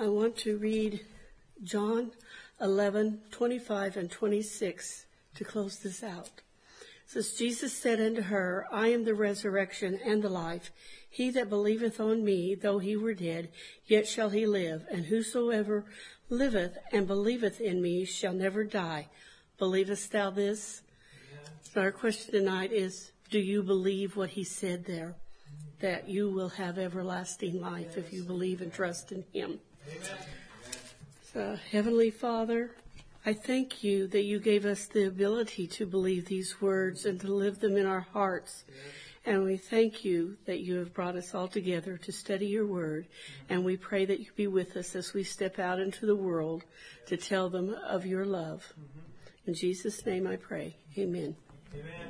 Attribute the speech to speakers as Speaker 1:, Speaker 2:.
Speaker 1: I want to read John 11, 25 and 26 to close this out. It says, Jesus said unto her, I am the resurrection and the life. He that believeth on me, though he were dead, yet shall he live. And whosoever liveth and believeth in me shall never die. Believest thou this? So our question tonight is, do you believe what he said there? That you will have everlasting life if you believe and trust in him. So, Heavenly Father, I thank you that you gave us the ability to believe these words and to live them in our hearts. And we thank you that you have brought us all together to study your word. And we pray that you be with us as we step out into the world to tell them of your love. In Jesus' name I pray. Amen.
Speaker 2: Amen.